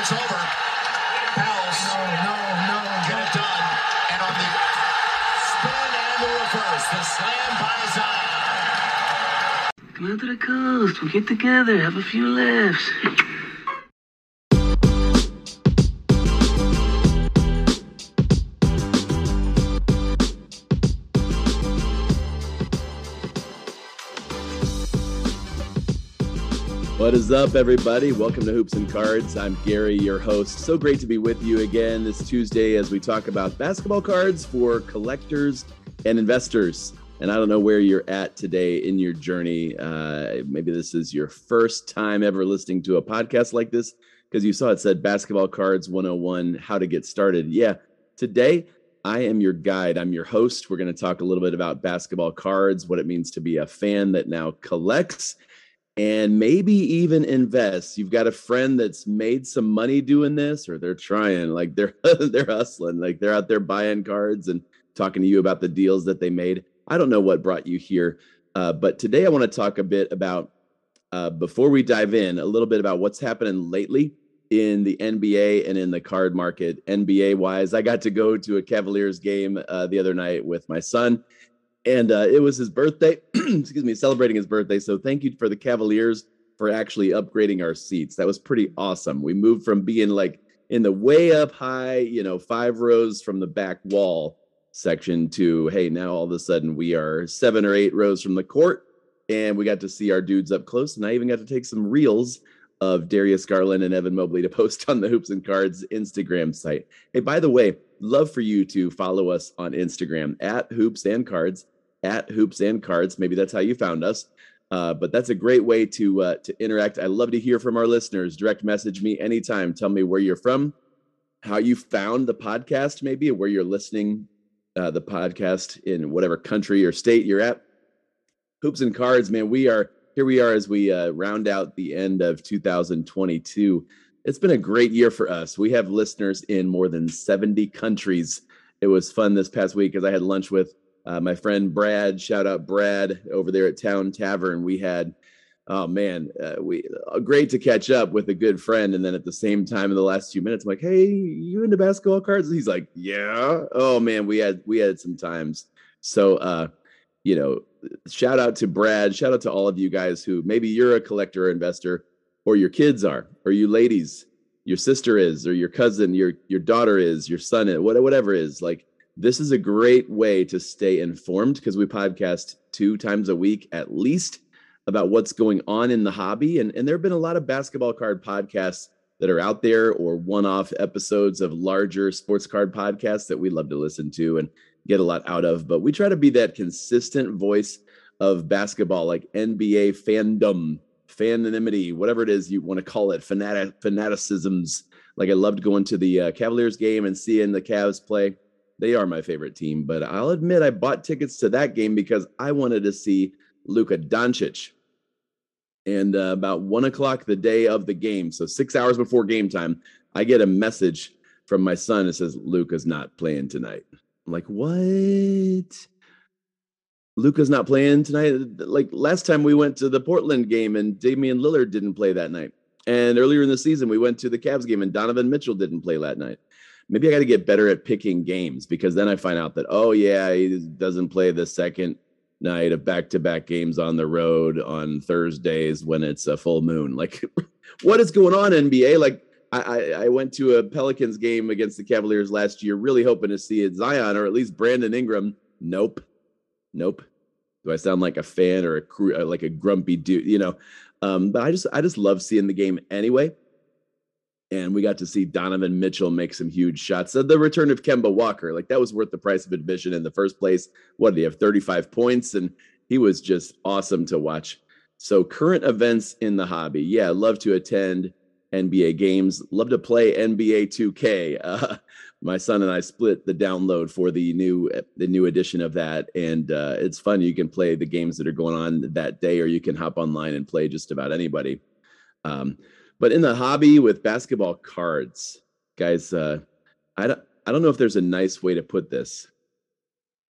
It's over. Pals. No, no, no. Get it done. And on the spin and the reverse, the slam by Zion. Come out to the coast. We'll get together, have a few laughs. What is up, everybody? Welcome to Hoops and Cards. I'm Gary, your host. So great to be with you again this Tuesday as we talk about basketball cards for collectors and investors. And I don't know where you're at today in your journey. Uh, maybe this is your first time ever listening to a podcast like this because you saw it said Basketball Cards 101 How to Get Started. Yeah, today I am your guide. I'm your host. We're going to talk a little bit about basketball cards, what it means to be a fan that now collects and maybe even invest. You've got a friend that's made some money doing this, or they're trying, like they're they're hustling, like they're out there buying cards and talking to you about the deals that they made. I don't know what brought you here, uh, but today I want to talk a bit about uh, before we dive in, a little bit about what's happening lately in the NBA and in the card market. NBA wise, I got to go to a Cavaliers game uh, the other night with my son and uh, it was his birthday. excuse me, celebrating his birthday. So thank you for the Cavaliers for actually upgrading our seats. That was pretty awesome. We moved from being like in the way up high, you know, five rows from the back wall section to hey, now all of a sudden we are seven or eight rows from the court, and we got to see our dudes up close. And I even got to take some reels of Darius Garland and Evan Mobley to post on the Hoops and Cards Instagram site. Hey, by the way, love for you to follow us on Instagram at Hoops and Cards, at Hoops and Cards. Maybe that's how you found us. Uh, but that's a great way to uh, to interact. I love to hear from our listeners. Direct message me anytime. Tell me where you're from, how you found the podcast, maybe where you're listening uh, the podcast in whatever country or state you're at. Hoops and Cards, man, we are here. We are as we uh, round out the end of 2022 it's been a great year for us. We have listeners in more than 70 countries. It was fun this past week as I had lunch with uh, my friend Brad. Shout out Brad over there at Town Tavern. We had, oh man, uh, we uh, great to catch up with a good friend. And then at the same time, in the last few minutes, I'm like, hey, you into basketball cards? He's like, yeah. Oh man, we had we had some times. So, uh, you know, shout out to Brad. Shout out to all of you guys who maybe you're a collector or investor or your kids are, or you ladies, your sister is, or your cousin, your your daughter is, your son is, whatever is. Like this is a great way to stay informed because we podcast two times a week at least about what's going on in the hobby. And, and there have been a lot of basketball card podcasts that are out there or one-off episodes of larger sports card podcasts that we love to listen to and get a lot out of. But we try to be that consistent voice of basketball, like NBA fandom fanonymity, whatever it is you want to call it, fanatic fanaticisms. Like I loved going to the uh, Cavaliers game and seeing the Cavs play. They are my favorite team, but I'll admit I bought tickets to that game because I wanted to see Luka Doncic. And uh, about one o'clock the day of the game, so six hours before game time, I get a message from my son that says Luka's not playing tonight. I'm like, what? Luka's not playing tonight. Like last time we went to the Portland game and Damian Lillard didn't play that night. And earlier in the season, we went to the Cavs game and Donovan Mitchell didn't play that night. Maybe I got to get better at picking games because then I find out that, oh, yeah, he doesn't play the second night of back to back games on the road on Thursdays when it's a full moon. Like, what is going on, NBA? Like, I, I went to a Pelicans game against the Cavaliers last year, really hoping to see it Zion or at least Brandon Ingram. Nope. Nope. Do I sound like a fan or a crew, like a grumpy dude? You know, um, but I just I just love seeing the game anyway. And we got to see Donovan Mitchell make some huge shots. So the return of Kemba Walker, like that was worth the price of admission in the first place. What did he have? 35 points, and he was just awesome to watch. So current events in the hobby. Yeah, love to attend NBA games. Love to play NBA 2K. Uh, my son and I split the download for the new the new edition of that, and uh, it's fun. You can play the games that are going on that day, or you can hop online and play just about anybody. Um, but in the hobby with basketball cards, guys, uh, I don't I don't know if there's a nice way to put this.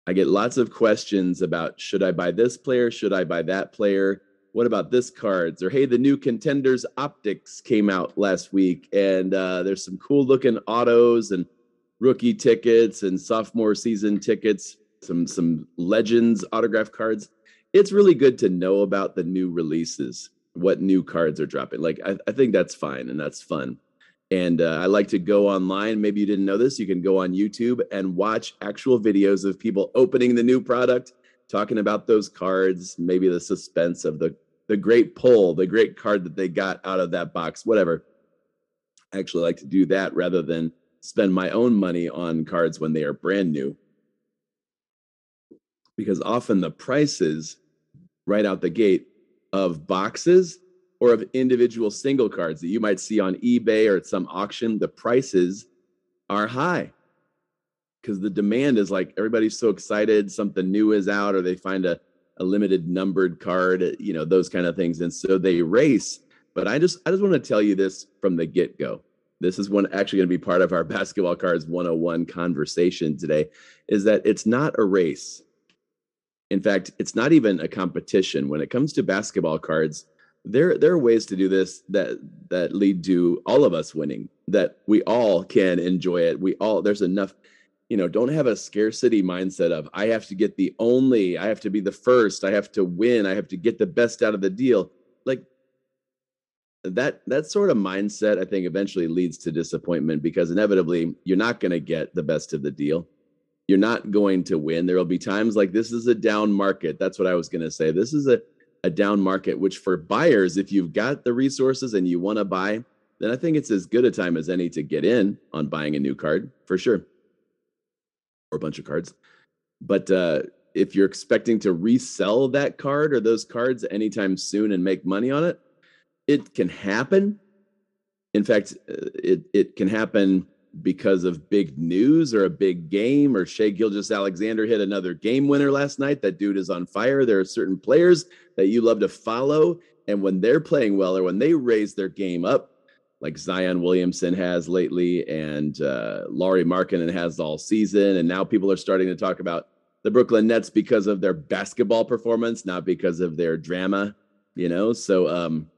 I get lots of questions about should I buy this player, should I buy that player, what about this cards? Or hey, the new contenders optics came out last week, and uh, there's some cool looking autos and rookie tickets and sophomore season tickets, some some legends autograph cards. It's really good to know about the new releases, what new cards are dropping. Like I, I think that's fine and that's fun. And uh, I like to go online. Maybe you didn't know this. You can go on YouTube and watch actual videos of people opening the new product, talking about those cards, maybe the suspense of the the great pull, the great card that they got out of that box, whatever. I actually like to do that rather than spend my own money on cards when they are brand new. Because often the prices right out the gate of boxes or of individual single cards that you might see on eBay or at some auction, the prices are high. Because the demand is like everybody's so excited something new is out or they find a, a limited numbered card you know those kind of things and so they race. But i just i just want to tell you this from the get-go. This is one actually going to be part of our basketball cards 101 conversation today is that it's not a race in fact it's not even a competition. When it comes to basketball cards there there are ways to do this that that lead to all of us winning that we all can enjoy it. We all there's enough you know don't have a scarcity mindset of i have to get the only i have to be the first i have to win i have to get the best out of the deal. Like that that sort of mindset i think eventually leads to disappointment because inevitably you're not going to get the best of the deal you're not going to win. There will be times like this is a down market. That's what i was going to say. This is a, a down market which for buyers if you've got the resources and you want to buy then i think it's as good a time as any to get in on buying a new card for sure. Or a bunch of cards. But uh if you're expecting to resell that card or those cards anytime soon and make money on it it can happen. In fact, uh, it it can happen because of big news or a big game or Shai Gilgeous-Alexander hit another game winner last night. That dude is on fire. There are certain players that you love to follow. And when they're playing well or when they raise their game up, like Zion Williamson has lately and uh, Lauri Markkanen has all season. And now people are starting to talk about the Brooklyn Nets because of their basketball performance, not because of their drama, you know? So, um,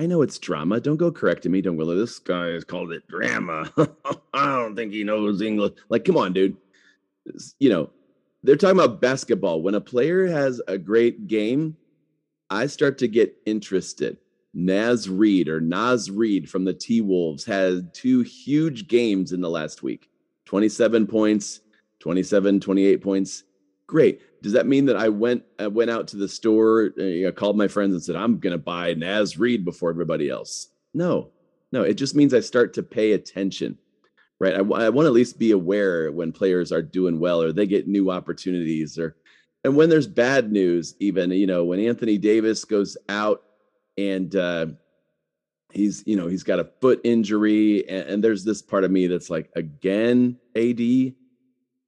I know it's drama. Don't go correcting me. Don't go, this guy has called it drama. I don't think he knows English. Like, come on, dude. You know, they're talking about basketball. When a player has a great game, I start to get interested. Naz Reid or Naz Reid from the T Wolves had two huge games in the last week 27 points, 27, 28 points. Great does that mean that I went I went out to the store, uh, called my friends and said I'm going to buy Naz Reid before everybody else? No, no. It just means I start to pay attention, right? I, I want to at least be aware when players are doing well or they get new opportunities, or and when there's bad news, even you know when Anthony Davis goes out and uh, he's you know he's got a foot injury, and, and there's this part of me that's like again AD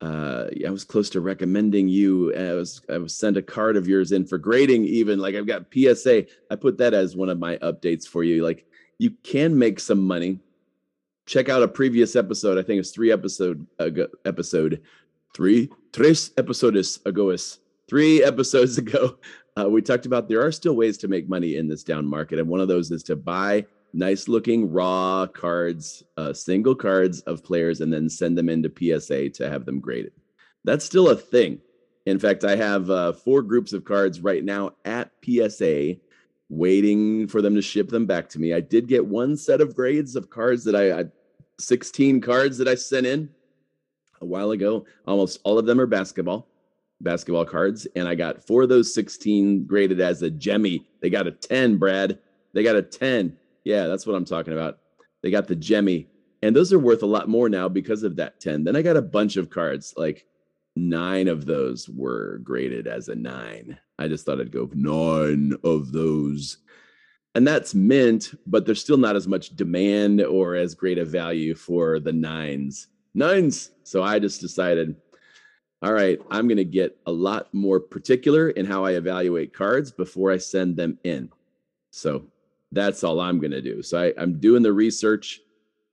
uh, I was close to recommending you. I was I was sent a card of yours in for grading. Even like I've got PSA. I put that as one of my updates for you. Like you can make some money. Check out a previous episode. I think it's three episode ago, episode three tres episodes ago. Three episodes ago, uh, we talked about there are still ways to make money in this down market, and one of those is to buy nice looking raw cards, uh, single cards of players, and then send them into PSA to have them graded. That's still a thing. In fact, I have uh, four groups of cards right now at PSA waiting for them to ship them back to me. I did get one set of grades of cards that I, I 16 cards that I sent in a while ago. Almost all of them are basketball, basketball cards. And I got four of those 16 graded as a Jemmy. They got a 10, Brad. They got a 10. Yeah, that's what I'm talking about. They got the Jemmy, and those are worth a lot more now because of that 10. Then I got a bunch of cards, like nine of those were graded as a nine. I just thought I'd go nine of those. And that's mint, but there's still not as much demand or as great a value for the nines. Nines. So I just decided, all right, I'm going to get a lot more particular in how I evaluate cards before I send them in. So that's all I'm going to do. So I, I'm doing the research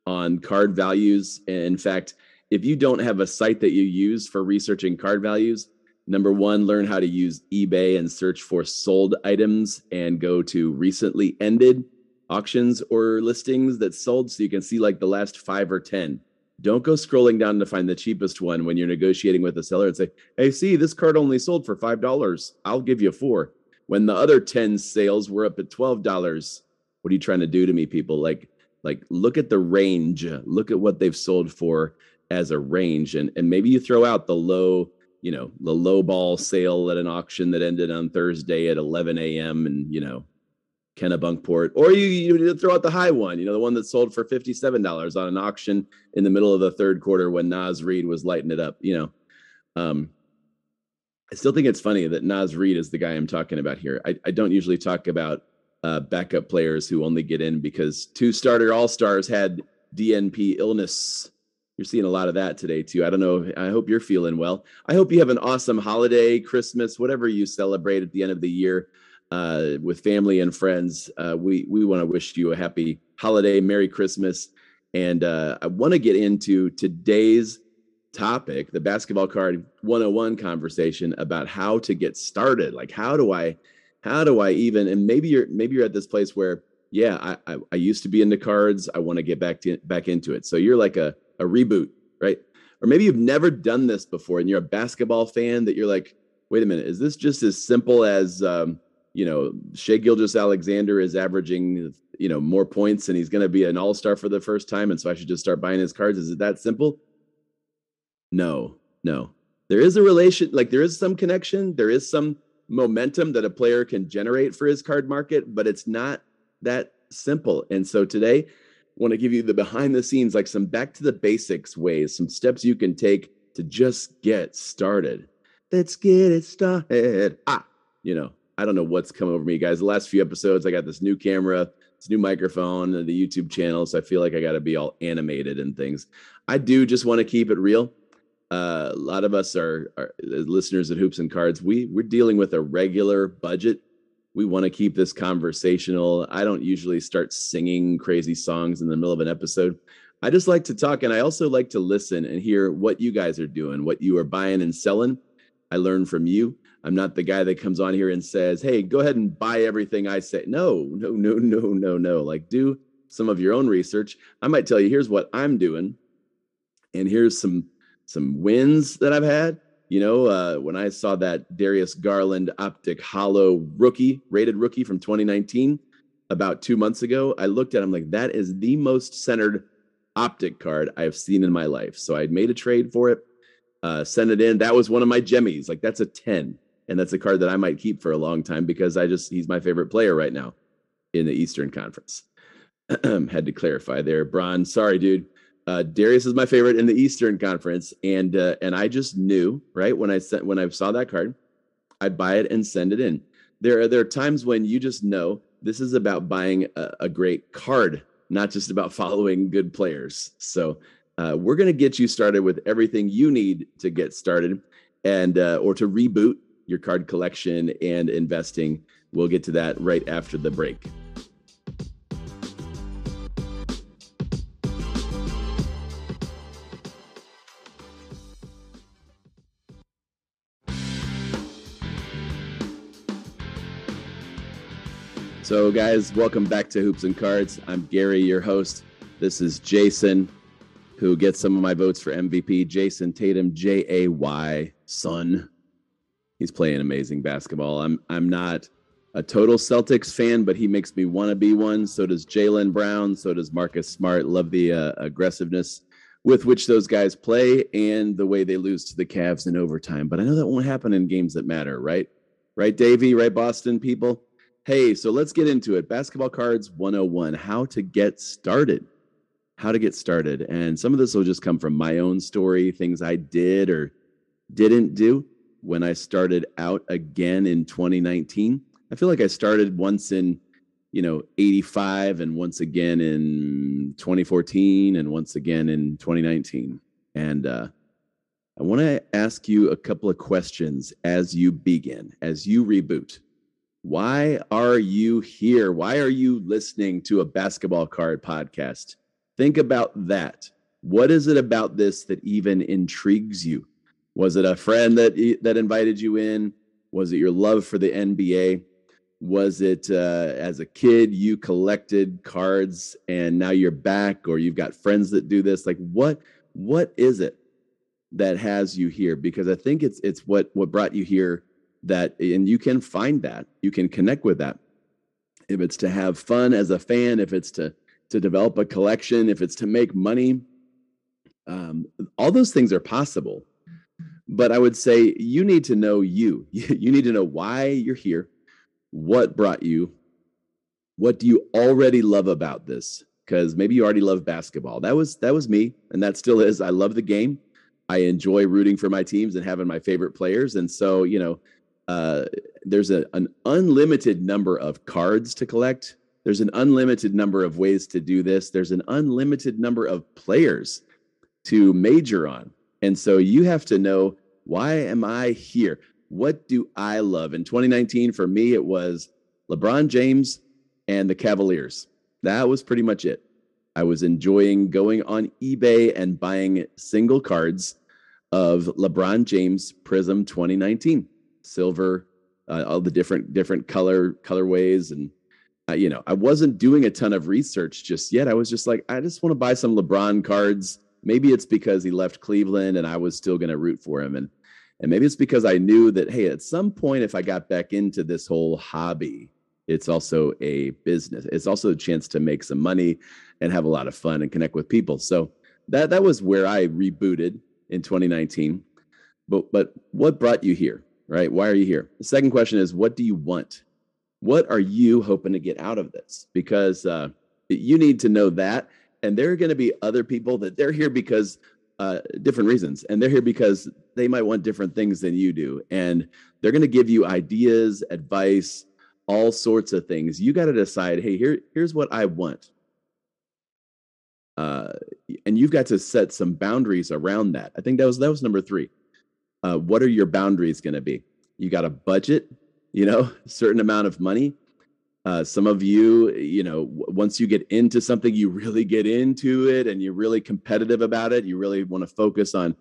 on card values. In fact, if you don't have a site that you use for researching card values, Number one, learn how to use eBay and search for sold items and go to recently ended auctions or listings that sold so you can see like the last five or 10. Don't go scrolling down to find the cheapest one when you're negotiating with a seller and say, Hey, see, this card only sold for $5. I'll give you four. When the other 10 sales were up at $12. What are you trying to do to me, people? Like, like look at the range, look at what they've sold for as a range. And, and maybe you throw out the low you know, the low ball sale at an auction that ended on Thursday at 11 a.m. and, you know, Kennebunkport, or you, you throw out the high one, you know, the one that sold for $57 on an auction in the middle of the third quarter when Naz Reid was lighting it up, you know. Um, I still think it's funny that Naz Reid is the guy I'm talking about here. I, I don't usually talk about uh, backup players who only get in because two starter all stars had DNP illness you're seeing a lot of that today too. I don't know. I hope you're feeling well. I hope you have an awesome holiday, Christmas, whatever you celebrate at the end of the year uh, with family and friends. Uh, we we want to wish you a happy holiday, Merry Christmas, and uh, I want to get into today's topic, the basketball card 101 conversation about how to get started. Like how do I, how do I even? And maybe you're maybe you're at this place where yeah, I I, I used to be into cards. I want to get back to back into it. So you're like a a reboot, right? Or maybe you've never done this before and you're a basketball fan that you're like, wait a minute, is this just as simple as, um, you know, Shai Gilgeous-Alexander is averaging, you know, more points and he's going to be an all star for the first time. And so I should just start buying his cards. Is it that simple? No, no. There is a relation, like there is some connection, there is some momentum that a player can generate for his card market, but it's not that simple. And so today, I want to give you the behind the scenes, like some back to the basics ways, some steps you can take to just get started. Let's get it started. Ah, you know, I don't know what's come over me, guys. The last few episodes, I got this new camera, this new microphone, the YouTube channel. So I feel like I got to be all animated and things. I do just want to keep it real. Uh, a lot of us are, are listeners at Hoops and Cards. We we're dealing with a regular budget we want to keep this conversational. I don't usually start singing crazy songs in the middle of an episode. I just like to talk and I also like to listen and hear what you guys are doing, what you are buying and selling. I learn from you. I'm not the guy that comes on here and says, "Hey, go ahead and buy everything I say." No, no, no, no, no, no. Like do some of your own research. I might tell you, here's what I'm doing and here's some some wins that I've had you know, uh, when I saw that Darius Garland optic holo rookie, rated rookie from 2019 about two months ago, I looked at him like that is the most centered optic card I've seen in my life. So I made a trade for it, uh, sent it in. That was one of my jemmies. Like that's a 10. And that's a card that I might keep for a long time because I just, he's my favorite player right now in the Eastern Conference. Had to clarify there. Bron, sorry, dude. Uh, Darius is my favorite in the Eastern Conference, and uh, and I just knew right when I sent when I saw that card, I'd buy it and send it in. There are there are times when you just know this is about buying a, a great card, not just about following good players. So uh, we're to get you started with everything you need to get started, and uh, or to reboot your card collection and investing. We'll get to that right after the break. So, guys, welcome back to Hoops and Cards. I'm Gary, your host. This is Jayson, who gets some of my votes for MVP. Jayson Tatum, J A Y, son. He's playing amazing basketball. I'm I'm not a total Celtics fan, but he makes me want to be one. So does Jaylen Brown. So does Marcus Smart. Love the uh, aggressiveness with which those guys play and the way they lose to the Cavs in overtime. But I know that won't happen in games that matter, right? Right, Davey? Right, Boston people? Hey, so let's get into it. Basketball Cards 101 How to Get Started. How to Get Started. And some of this will just come from my own story, things I did or didn't do when I started out again in 2019. I feel like I started once in, you know, 85 and once again in 2014 and once again in 2019. And uh, I want to ask you a couple of questions as you begin, as you reboot. Why are you here? Why are you listening to a basketball card podcast? Think about that. What is it about this that even intrigues you? Was it a friend that that invited you in? Was it your love for the NBA? Was it uh, as a kid you collected cards and now you're back, or you've got friends that do this? Like what what is it that has you here? Because I think it's it's what what brought you here. That and you can find that you can connect with that. If it's to have fun as a fan, if it's to to develop a collection, if it's to make money, um, all those things are possible. But I would say you need to know you. You need to know why you're here, what brought you, what do you already love about this? Because maybe you already love basketball. That was that was me, and that still is. I love the game. I enjoy rooting for my teams and having my favorite players. And so, you know, uh, there's a, an unlimited number of cards to collect. There's an unlimited number of ways to do this. There's an unlimited number of players to major on. And so you have to know why am I here? What do I love? In 2019, for me, it was LeBron James and the Cavaliers. That was pretty much it. I was enjoying going on eBay and buying single cards of LeBron James Prism 2019, silver, uh, all the different different color colorways, and you know, I wasn't doing a ton of research just yet. I was just like, I just want to buy some LeBron cards maybe it's because he left Cleveland and I was still going to root for him. And, and maybe it's because I knew that, hey, at some point, if I got back into this whole hobby, it's also a business. It's also a chance to make some money and have a lot of fun and connect with people. So that that was where I rebooted in 2019. But but what brought you here? Right? Why are you here? The second question is what do you want? What are you hoping to get out of this? Because uh, you need to know that and there are going to be other people that they're here because uh, different reasons and they're here because they might want different things than you do and they're going to give you ideas advice all sorts of things you got to decide hey here here's what i want uh, and you've got to set some boundaries around that i think that was that was number three uh, what are your boundaries going to be you got a budget you know certain amount of money uh, some of you, you know, once you get into something, you really get into it and you're really competitive about it. You really want to focus on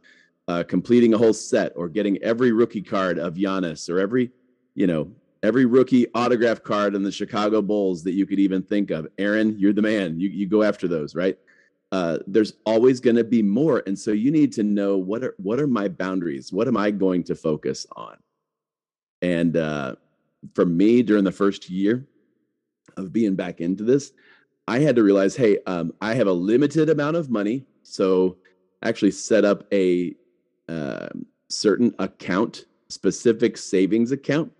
uh, completing a whole set or getting every rookie card of Giannis or every, you know, every rookie autograph card in the Chicago Bulls that you could even think of. Aaron, you're the man. You, you go after those, right? Uh, there's always going to be more, and so you need to know what are what are my boundaries? What am I going to focus on? And uh, for me, during the first year, of being back into this, I had to realize, hey, um, I have a limited amount of money, so actually set up a uh, certain account, specific savings account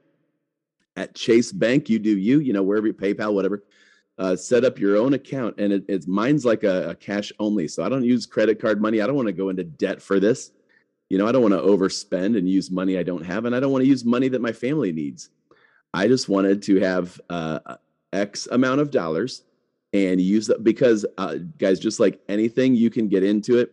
at Chase Bank. You do you, you know, wherever you PayPal, whatever. Uh, set up your own account, and it, it's mine's like a, a cash only. So I don't use credit card money. I don't want to go into debt for this. You know, I don't want to overspend and use money I don't have, and I don't want to use money that my family needs. I just wanted to have uh, X amount of dollars and use that because uh, guys, just like anything, you can get into it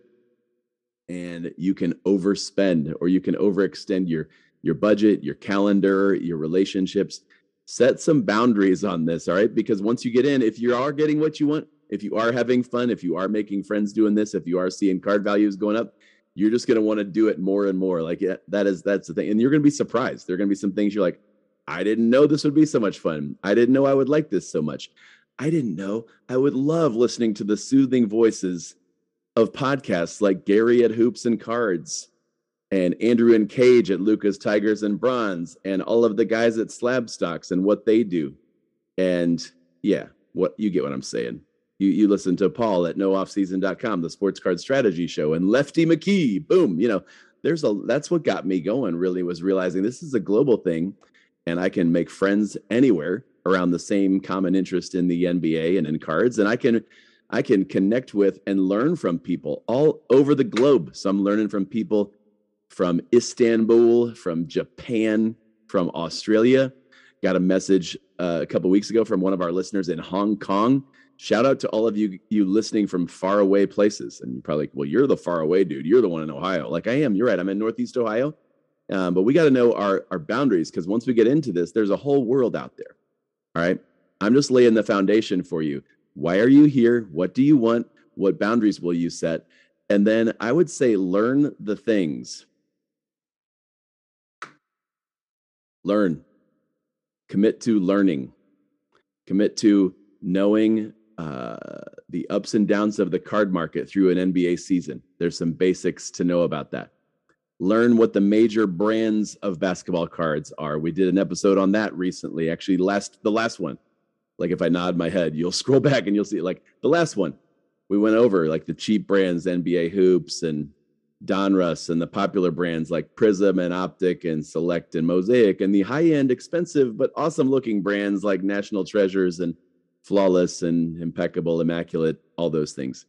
and you can overspend or you can overextend your your budget, your calendar, your relationships. Set some boundaries on this, all right? Because once you get in, if you are getting what you want, if you are having fun, if you are making friends doing this, if you are seeing card values going up, you're just going to want to do it more and more. Like yeah, that is that's the thing, and you're going to be surprised. There are going to be some things you're like, I didn't know this would be so much fun. I didn't know I would like this so much. I didn't know I would love listening to the soothing voices of podcasts like Gary at Hoops and Cards and Andrew and Cage at Lucas Tigers and Bronze and all of the guys at Slab Stocks and what they do. And yeah, what you get what I'm saying. You you listen to Paul at nooffseason.com, the sports card strategy show, and Lefty McKee. Boom, you know, there's a that's what got me going really was realizing this is a global thing and I can make friends anywhere around the same common interest in the NBA and in cards. And I can I can connect with and learn from people all over the globe. So I'm learning from people from Istanbul, from Japan, from Australia. Got a message uh, a couple weeks ago from one of our listeners in Hong Kong. Shout out to all of you you listening from far away places. And you're probably, well, you're the far away dude. You're the one in Ohio. Like I am. You're right. I'm in Northeast Ohio. Um, but we got to know our, our boundaries because once we get into this, there's a whole world out there. All right. I'm just laying the foundation for you. Why are you here? What do you want? What boundaries will you set? And then I would say learn the things learn, commit to learning, commit to knowing uh, the ups and downs of the card market through an NBA season. There's some basics to know about that. Learn what the major brands of basketball cards are. We did an episode on that recently. Actually, last the last one. Like if I nod my head, you'll scroll back and you'll see like the last one. We went over like the cheap brands, NBA hoops and Donruss and the popular brands like Prism and Optic and Select and Mosaic, and the high end, expensive, but awesome looking brands like National Treasures and Flawless and Impeccable, Immaculate, all those things.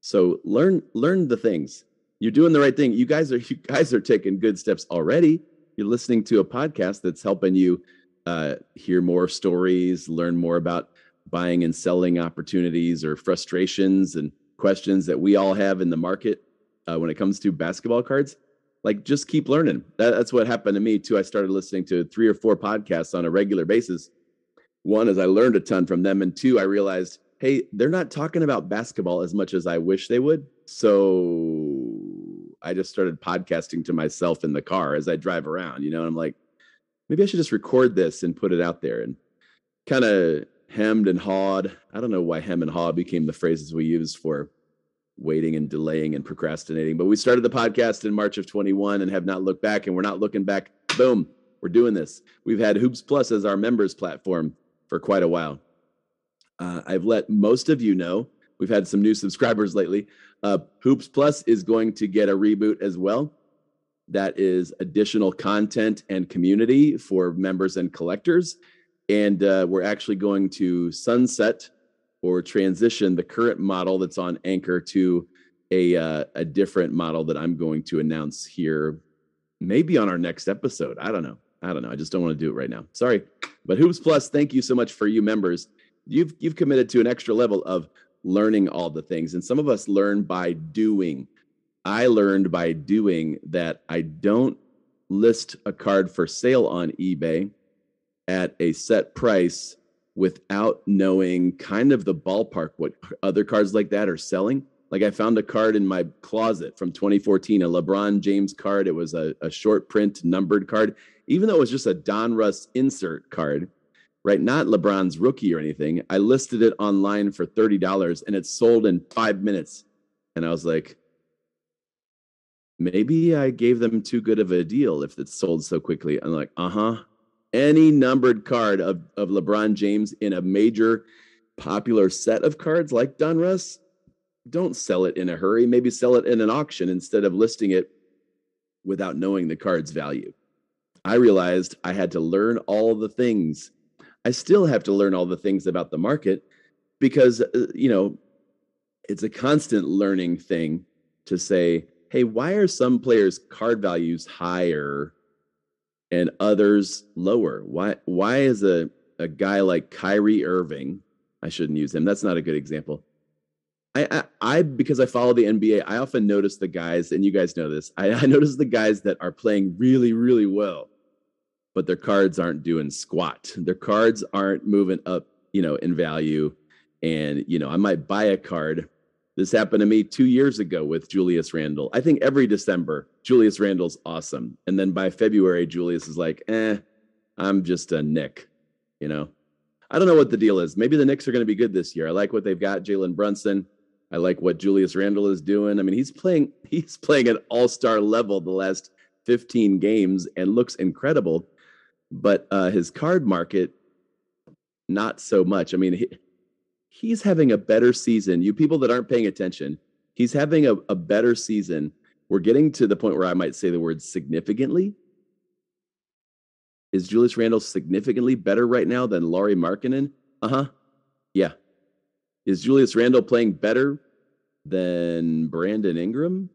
So learn learn the things. You're doing the right thing. You guys are you guys are taking good steps already. You're listening to a podcast that's helping you uh, hear more stories, learn more about buying and selling opportunities or frustrations and questions that we all have in the market uh, when it comes to basketball cards, like just keep learning. That, that's what happened to me too. I started listening to three or four podcasts on a regular basis. One is I learned a ton from them, and two, I realized, hey, they're not talking about basketball as much as I wish they would. So I just started podcasting to myself in the car as I drive around, you know, and I'm like, maybe I should just record this and put it out there and kind of hemmed and hawed. I don't know why hem and haw became the phrases we use for waiting and delaying and procrastinating. But we started the podcast in March of 21 and have not looked back, and we're not looking back. Boom, we're doing this. We've had Hoops Plus as our members platform for quite a while. Uh, I've let most of you know we've had some new subscribers lately. Uh, Hoops Plus is going to get a reboot as well. That is additional content and community for members and collectors. And uh, we're actually going to sunset or transition the current model that's on Anchor to a uh, a different model that I'm going to announce here, maybe on our next episode. I don't know. I don't know. I just don't want to do it right now. Sorry, but Hoops Plus, thank you so much for you members. You've you've committed to an extra level of learning all the things, and some of us learn by doing. I learned by doing that I don't list a card for sale on eBay at a set price without knowing kind of the ballpark what other cards like that are selling. Like I found a card in my closet from 2014, a LeBron James card. It was a, a short print numbered card, even though it was just a Donruss insert card, right? Not LeBron's rookie or anything. I listed it online for $30 and it sold in five minutes. And I was like, maybe I gave them too good of a deal if it sold so quickly. I'm like, uh huh any numbered card of, of LeBron James in a major popular set of cards like Donruss, don't sell it in a hurry. Maybe sell it in an auction instead of listing it without knowing the card's value. I realized I had to learn all the things. I still have to learn all the things about the market because, uh, you know, it's a constant learning thing to say, hey, why are some players' card values higher and others lower. Why why is a, a guy like Kyrie Irving, I shouldn't use him. That's not a good example. I, I, I because I follow the NBA, I often notice the guys, and you guys know this. I, I notice the guys that are playing really, really well, but their cards aren't doing squat. Their cards aren't moving up, you know, in value. And you know, I might buy a card this happened to me two years ago with Julius Randle. I think every December, Julius Randle's awesome. And then by February, Julius is like, eh, I'm just a Knick, you know? I don't know what the deal is. Maybe the Knicks are going to be good this year. I like what they've got, Jalen Brunson. I like what Julius Randle is doing. I mean, he's playing, he's playing at all-star level the last 15 games and looks incredible. But uh, his card market, not so much. I mean, he, he's having a better season. You people that aren't paying attention, he's having a, a better season. We're getting to the point where I might say the word significantly. Is Julius Randle significantly better right now than Lauri Markkanen? Uh huh. Yeah. Is Julius Randle playing better than Brandon Ingram?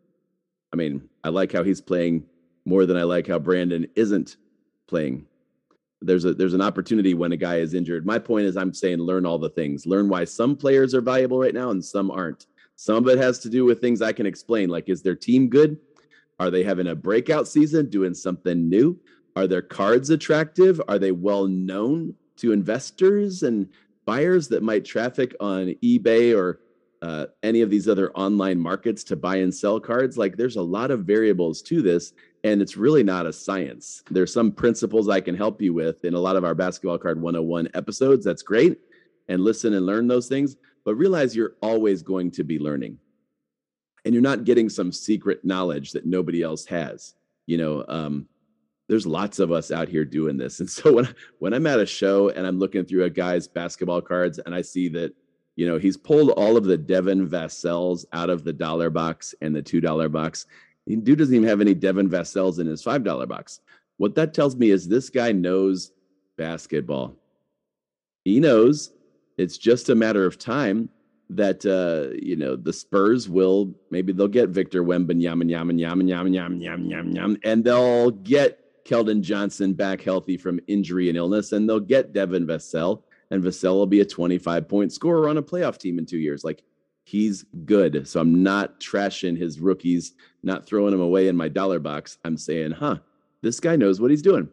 I mean, I like how he's playing more than I like how Brandon isn't playing there's a there's an opportunity when a guy is injured. My point is I'm saying learn all the things. Learn why some players are valuable right now and some aren't. Some of it has to do with things I can explain like is their team good? Are they having a breakout season doing something new? Are their cards attractive? Are they well known to investors and buyers that might traffic on eBay or uh, any of these other online markets to buy and sell cards. Like there's a lot of variables to this, and it's really not a science. There's some principles I can help you with in a lot of our basketball card 101 episodes. That's great. And listen and learn those things, but realize you're always going to be learning. And you're not getting some secret knowledge that nobody else has. You know, um, there's lots of us out here doing this. And so when when I'm at a show and I'm looking through a guy's basketball cards and I see that you know, he's pulled all of the Devin Vassell's out of the dollar box and the two dollar box. Dude doesn't even have any Devin Vassell's in his five dollar box. What that tells me is this guy knows basketball. He knows it's just a matter of time that uh, you know the Spurs will maybe they'll get Victor Wembanyama, yam and yam and yam and yam yam yam yam, and they'll get Keldon Johnson back healthy from injury and illness, and they'll get Devin Vassell and Vassell will be a 25 point scorer on a playoff team in two years. Like he's good. So I'm not trashing his rookies, not throwing them away in my dollar box. I'm saying, huh, this guy knows what he's doing.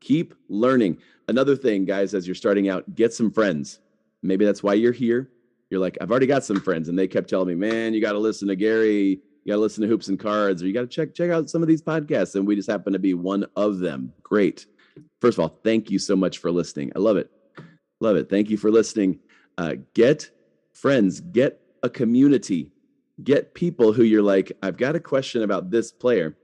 Keep learning. Another thing, guys, as you're starting out, get some friends. Maybe that's why you're here. You're like, I've already got some friends, and they kept telling me, man, you got to listen to Gary, you got to listen to Hoops and Cards, or you got to check check out some of these podcasts. And we just happen to be one of them. Great. First of all, thank you so much for listening. I love it. Love it. Thank you for listening. Uh, get friends, get a community, get people who you're like, I've got a question about this player.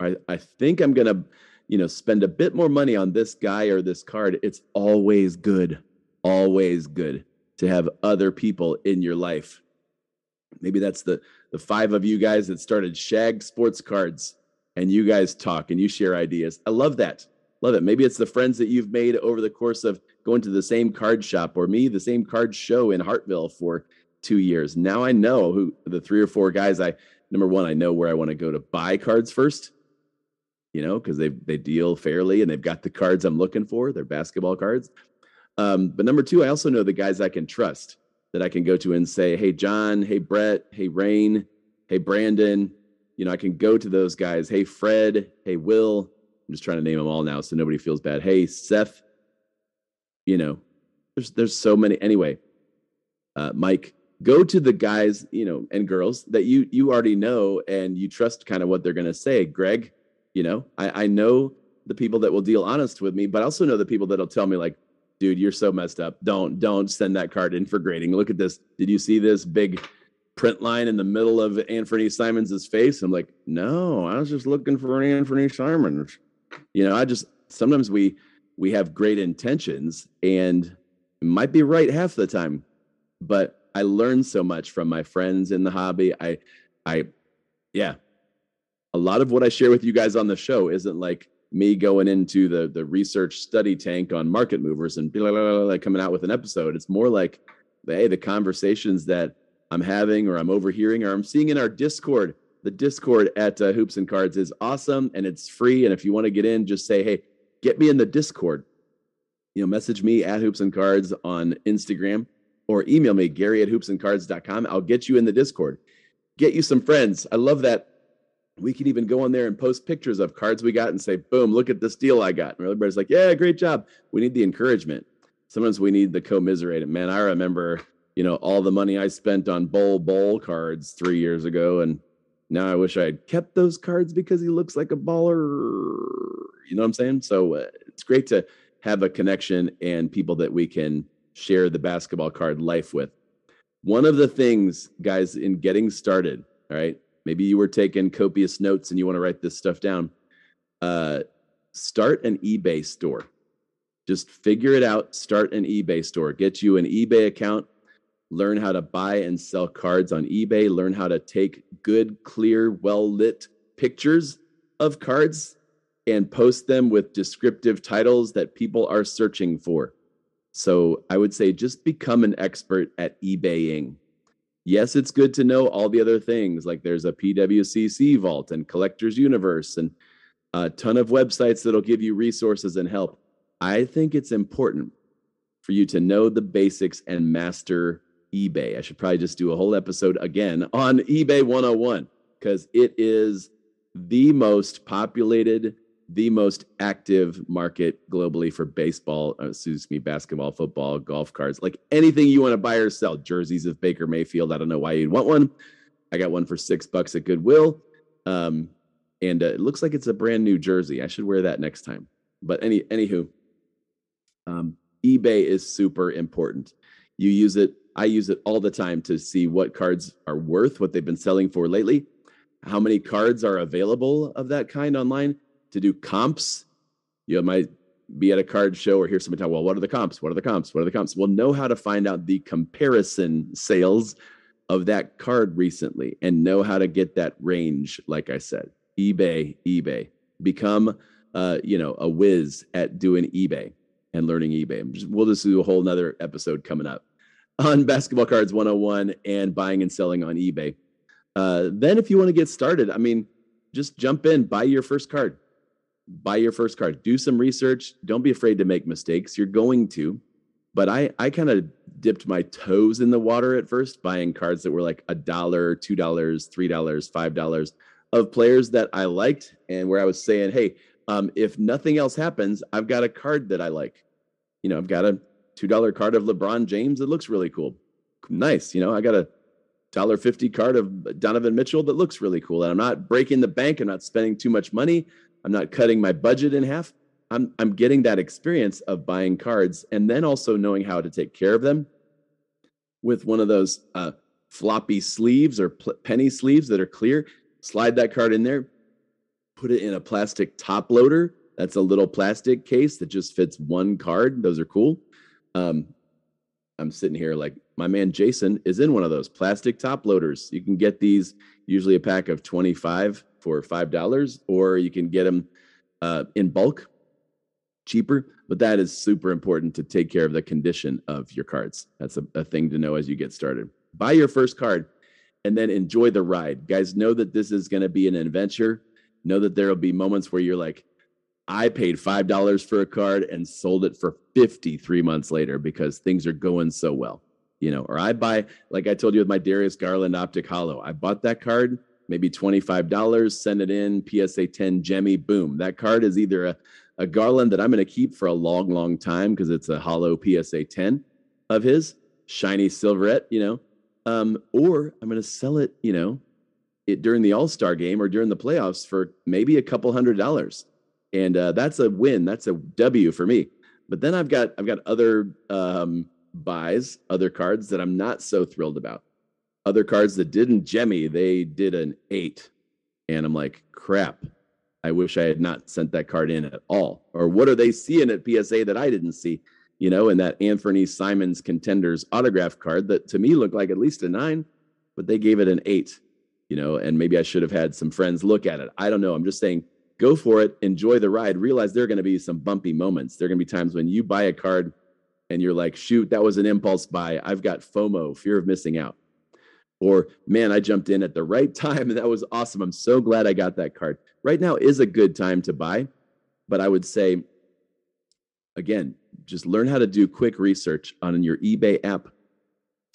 I, I think I'm going to, you know, spend a bit more money on this guy or this card. It's always good, always good to have other people in your life. Maybe that's the the five of you guys that started Shag Sports Cards and you guys talk and you share ideas. I love that. Love it. Maybe it's the friends that you've made over the course of going to the same card shop or me, the same card show in Hartville for two years. Now I know who the three or four guys I number one, I know where I want to go to buy cards first, you know, because they they deal fairly and they've got the cards I'm looking for, they're basketball cards. Um, but number two, I also know the guys I can trust that I can go to and say, Hey John, hey Brett, hey Rain, hey Brandon. You know, I can go to those guys. Hey Fred, hey Will. I'm just trying to name them all now so nobody feels bad. Hey Seth, you know, there's there's so many. Anyway, uh, Mike, go to the guys, you know, and girls that you you already know and you trust kind of what they're going to say. Greg, you know, I, I know the people that will deal honest with me, but I also know the people that'll tell me like, dude, you're so messed up. Don't don't send that card in for grading. Look at this. Did you see this big print line in the middle of Anthony Simons' face? I'm like, no, I was just looking for Anthony Simons. You know, I just sometimes we we have great intentions and it might be right half the time, but I learn so much from my friends in the hobby. I, I, yeah, a lot of what I share with you guys on the show isn't like me going into the the research study tank on market movers and blah, blah, blah, coming out with an episode. It's more like, hey, the conversations that I'm having or I'm overhearing or I'm seeing in our Discord. The Discord at uh, Hoops and Cards is awesome and it's free. And if you want to get in, just say, hey, get me in the Discord. You know, message me at Hoops and Cards on Instagram or email me, Gary at hoopsandcards.com. I'll get you in the Discord. Get you some friends. I love that. We can even go on there and post pictures of cards we got and say, boom, look at this deal I got. And everybody's like, yeah, great job. We need the encouragement. Sometimes we need the commiserate. Man, I remember, you know, all the money I spent on Bol Bol cards three years ago. And now I wish I had kept those cards because he looks like a baller. You know what I'm saying? So uh, it's great to have a connection and people that we can share the basketball card life with. One of the things, guys, in getting started, all right, maybe you were taking copious notes and you want to write this stuff down. Uh, start an eBay store. Just figure it out. Start an eBay store. Get you an eBay account. Learn how to buy and sell cards on eBay. Learn how to take good, clear, well lit pictures of cards and post them with descriptive titles that people are searching for. So I would say just become an expert at eBaying. Yes, it's good to know all the other things, like there's a PWCC vault and Collectors Universe and a ton of websites that'll give you resources and help. I think it's important for you to know the basics and master eBay. I should probably just do a whole episode again on eBay 101 because it is the most populated the most active market globally for baseball, uh, excuse me, basketball, football, golf cards, like anything you want to buy or sell. Jerseys of Baker Mayfield. I don't know why you'd want one. I got one for six bucks at Goodwill. Um, and uh, it looks like it's a brand new jersey. I should wear that next time. But any anywho, um, eBay is super important. You use it. I use it all the time to see what cards are worth, what they've been selling for lately, how many cards are available of that kind online to do comps. You might be at a card show or hear somebody tell, well, what are the comps? What are the comps? What are the comps? Well, know how to find out the comparison sales of that card recently and know how to get that range, like I said eBay, eBay. Become, uh, you know, a whiz at doing eBay and learning eBay. Just, we'll just do a whole nother episode coming up on Basketball Cards 101 and buying and selling on eBay. Uh, then, if you want to get started, I mean, just jump in, buy your first card, buy your first card, do some research. Don't be afraid to make mistakes. You're going to, but I, I kind of dipped my toes in the water at first, buying cards that were like a dollar, two dollars, three dollars, five dollars of players that I liked and where I was saying, hey, um, if nothing else happens, I've got a card that I like. You know, I've got a $2 card of LeBron James that looks really cool. Nice. You know, I got a dollar fifty card of Donovan Mitchell that looks really cool. And I'm not breaking the bank. I'm not spending too much money. I'm not cutting my budget in half. I'm I'm getting that experience of buying cards and then also knowing how to take care of them with one of those uh, floppy sleeves or pl- penny sleeves that are clear slide that card in there, put it in a plastic top loader. That's a little plastic case that just fits one card. Those are cool. Um, I'm sitting here like my man Jayson is in one of those plastic top loaders. You can get these usually a pack of 25 for $5, or you can get them uh, in bulk, cheaper. But that is super important to take care of the condition of your cards. That's a, a thing to know as you get started. Buy your first card and then enjoy the ride. Guys, know that this is going to be an adventure. Know that there will be moments where you're like, I paid $5 for a card and sold it for 53 months later because things are going so well. You know, or I buy, like I told you with my Darius Garland Optic Holo, I bought that card, maybe $25, send it in, PSA 10 Jemmy, boom. That card is either a, a Garland that I'm going to keep for a long, long time because it's a holo PSA 10 of his, shiny silverette, you know, um, or I'm going to sell it, you know, it during the All Star game or during the playoffs for maybe a couple hundred dollars, and uh, that's a win. That's a W for me. But then I've got I've got other um, buys, other cards that I'm not so thrilled about. Other cards that didn't jemmy, they did an eight, and I'm like, crap. I wish I had not sent that card in at all. Or what are they seeing at PSA that I didn't see? you know, and that Anthony Simons contenders autograph card that to me looked like at least a nine, but they gave it an eight, you know, and maybe I should have had some friends look at it. I don't know. I'm just saying, go for it, enjoy the ride, realize there are going to be some bumpy moments. There are going to be times when you buy a card and you're like, shoot, that was an impulse buy. I've got FOMO, fear of missing out. Or, man, I jumped in at the right time and that was awesome. I'm so glad I got that card. Right now is a good time to buy, but I would say, again, just learn how to do quick research on your eBay app,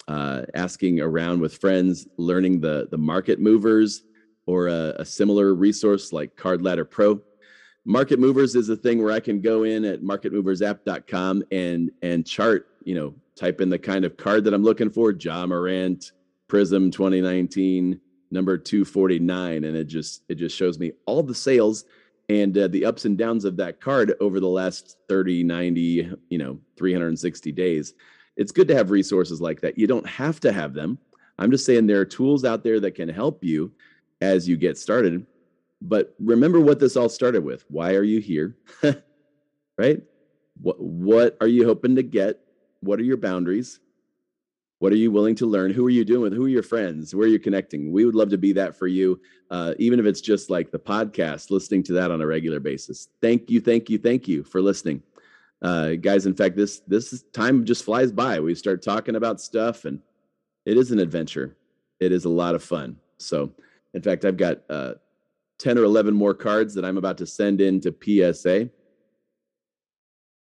uh, asking around with friends, learning the the market movers or a, a similar resource like Card Ladder Pro. Market movers is a thing where I can go in at marketmoversapp.com and and chart, you know, type in the kind of card that I'm looking for, Ja Morant, Prizm 2019, number 249, and it just it just shows me all the sales and uh, the ups and downs of that card over the last 30 90 you know 360 days. It's good to have resources like that. You don't have to have them. I'm just saying there are tools out there that can help you as you get started. But remember what this all started with. Why are you here? Right? What what are you hoping to get? What are your boundaries what are you willing to learn? Who are you doing with? Who are your friends? Where are you connecting? We would love to be that for you, uh, even if it's just like the podcast, listening to that on a regular basis. Thank you, thank you, thank you for listening, uh, guys. In fact, this this time just flies by. We start talking about stuff, and it is an adventure. It is a lot of fun. So, in fact, I've got uh, ten or eleven more cards that I'm about to send in to PSA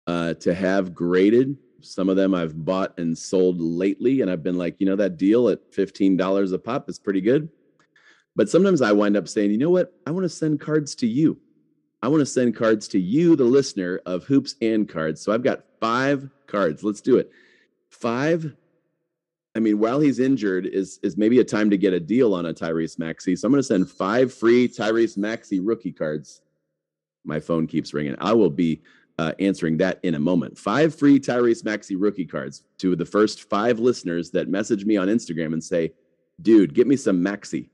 uh, to have graded some of them I've bought and sold lately, and I've been like, you know, that deal at $15 a pop is pretty good. But sometimes I wind up saying, you know what? I want to send cards to you. I want to send cards to you, the listener of Hoops and Cards. So I've got five cards. Let's do it. Five. I mean, while he's injured, is is maybe a time to get a deal on a Tyrese Maxey. So I'm going to send five free Tyrese Maxey rookie cards. My phone keeps ringing. I will be uh, answering that in a moment. Five free Tyrese Maxey rookie cards to the first five listeners that message me on Instagram and say, "Dude, get me some Maxey."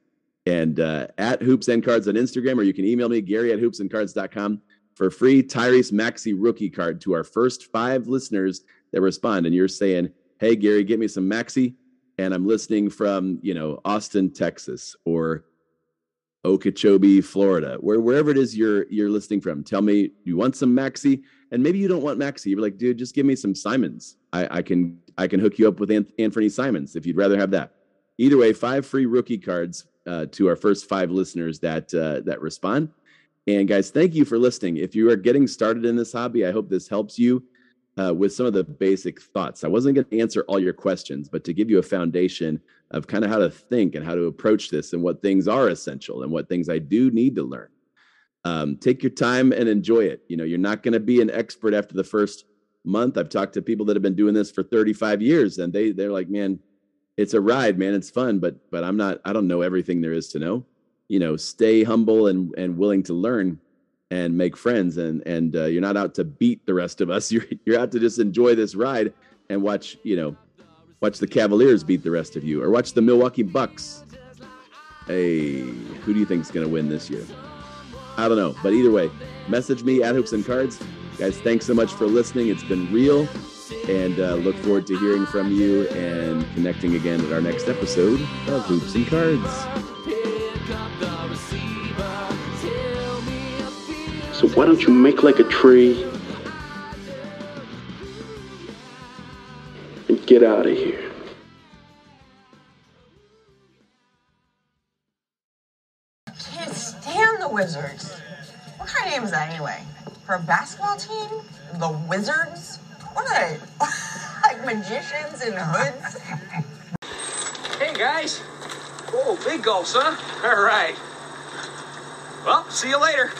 and uh, at hoops and cards on Instagram, or you can email me, Gary at hoopsandcards.com for free Tyrese Maxey rookie card to our first five listeners that respond. And you're saying, Hey, Gary, get me some Maxey. And I'm listening from, you know, Austin, Texas, or Okeechobee, Florida, where wherever it is you're you're listening from. Tell me you want some Maxey, and maybe you don't want Maxey. You're like, dude, just give me some Simons. I, I can I can hook you up with Anthony Simons if you'd rather have that. Either way, five free rookie cards uh, to our first five listeners that uh, that respond. And guys, thank you for listening. If you are getting started in this hobby, I hope this helps you uh, with some of the basic thoughts. I wasn't going to answer all your questions, but to give you a foundation of kind of how to think and how to approach this and what things are essential and what things I do need to learn. Um, take your time and enjoy it. You know, you're not going to be an expert after the first month. I've talked to people that have been doing this for 35 years, and they they're like, man, it's a ride, man. It's fun, but but I'm not. I don't know everything there is to know. You know, stay humble and and willing to learn and make friends. And and uh, you're not out to beat the rest of us. You're you're out to just enjoy this ride and watch. You know, watch the Cavaliers beat the rest of you, or watch the Milwaukee Bucks. Hey, who do you think is going to win this year? I don't know, but either way, message me at Hoops and Cards, guys. Thanks so much for listening. It's been real and uh, look forward to hearing from you and connecting again at our next episode of Hoops and Cards. So why don't you make like a tree get out of here? Can't stand the Wizards. What kind of name is that anyway? For a basketball team? The Wizards? What are they? like magicians in hoods? Hey guys. Oh, big gulps, huh? All right. Well, see you later.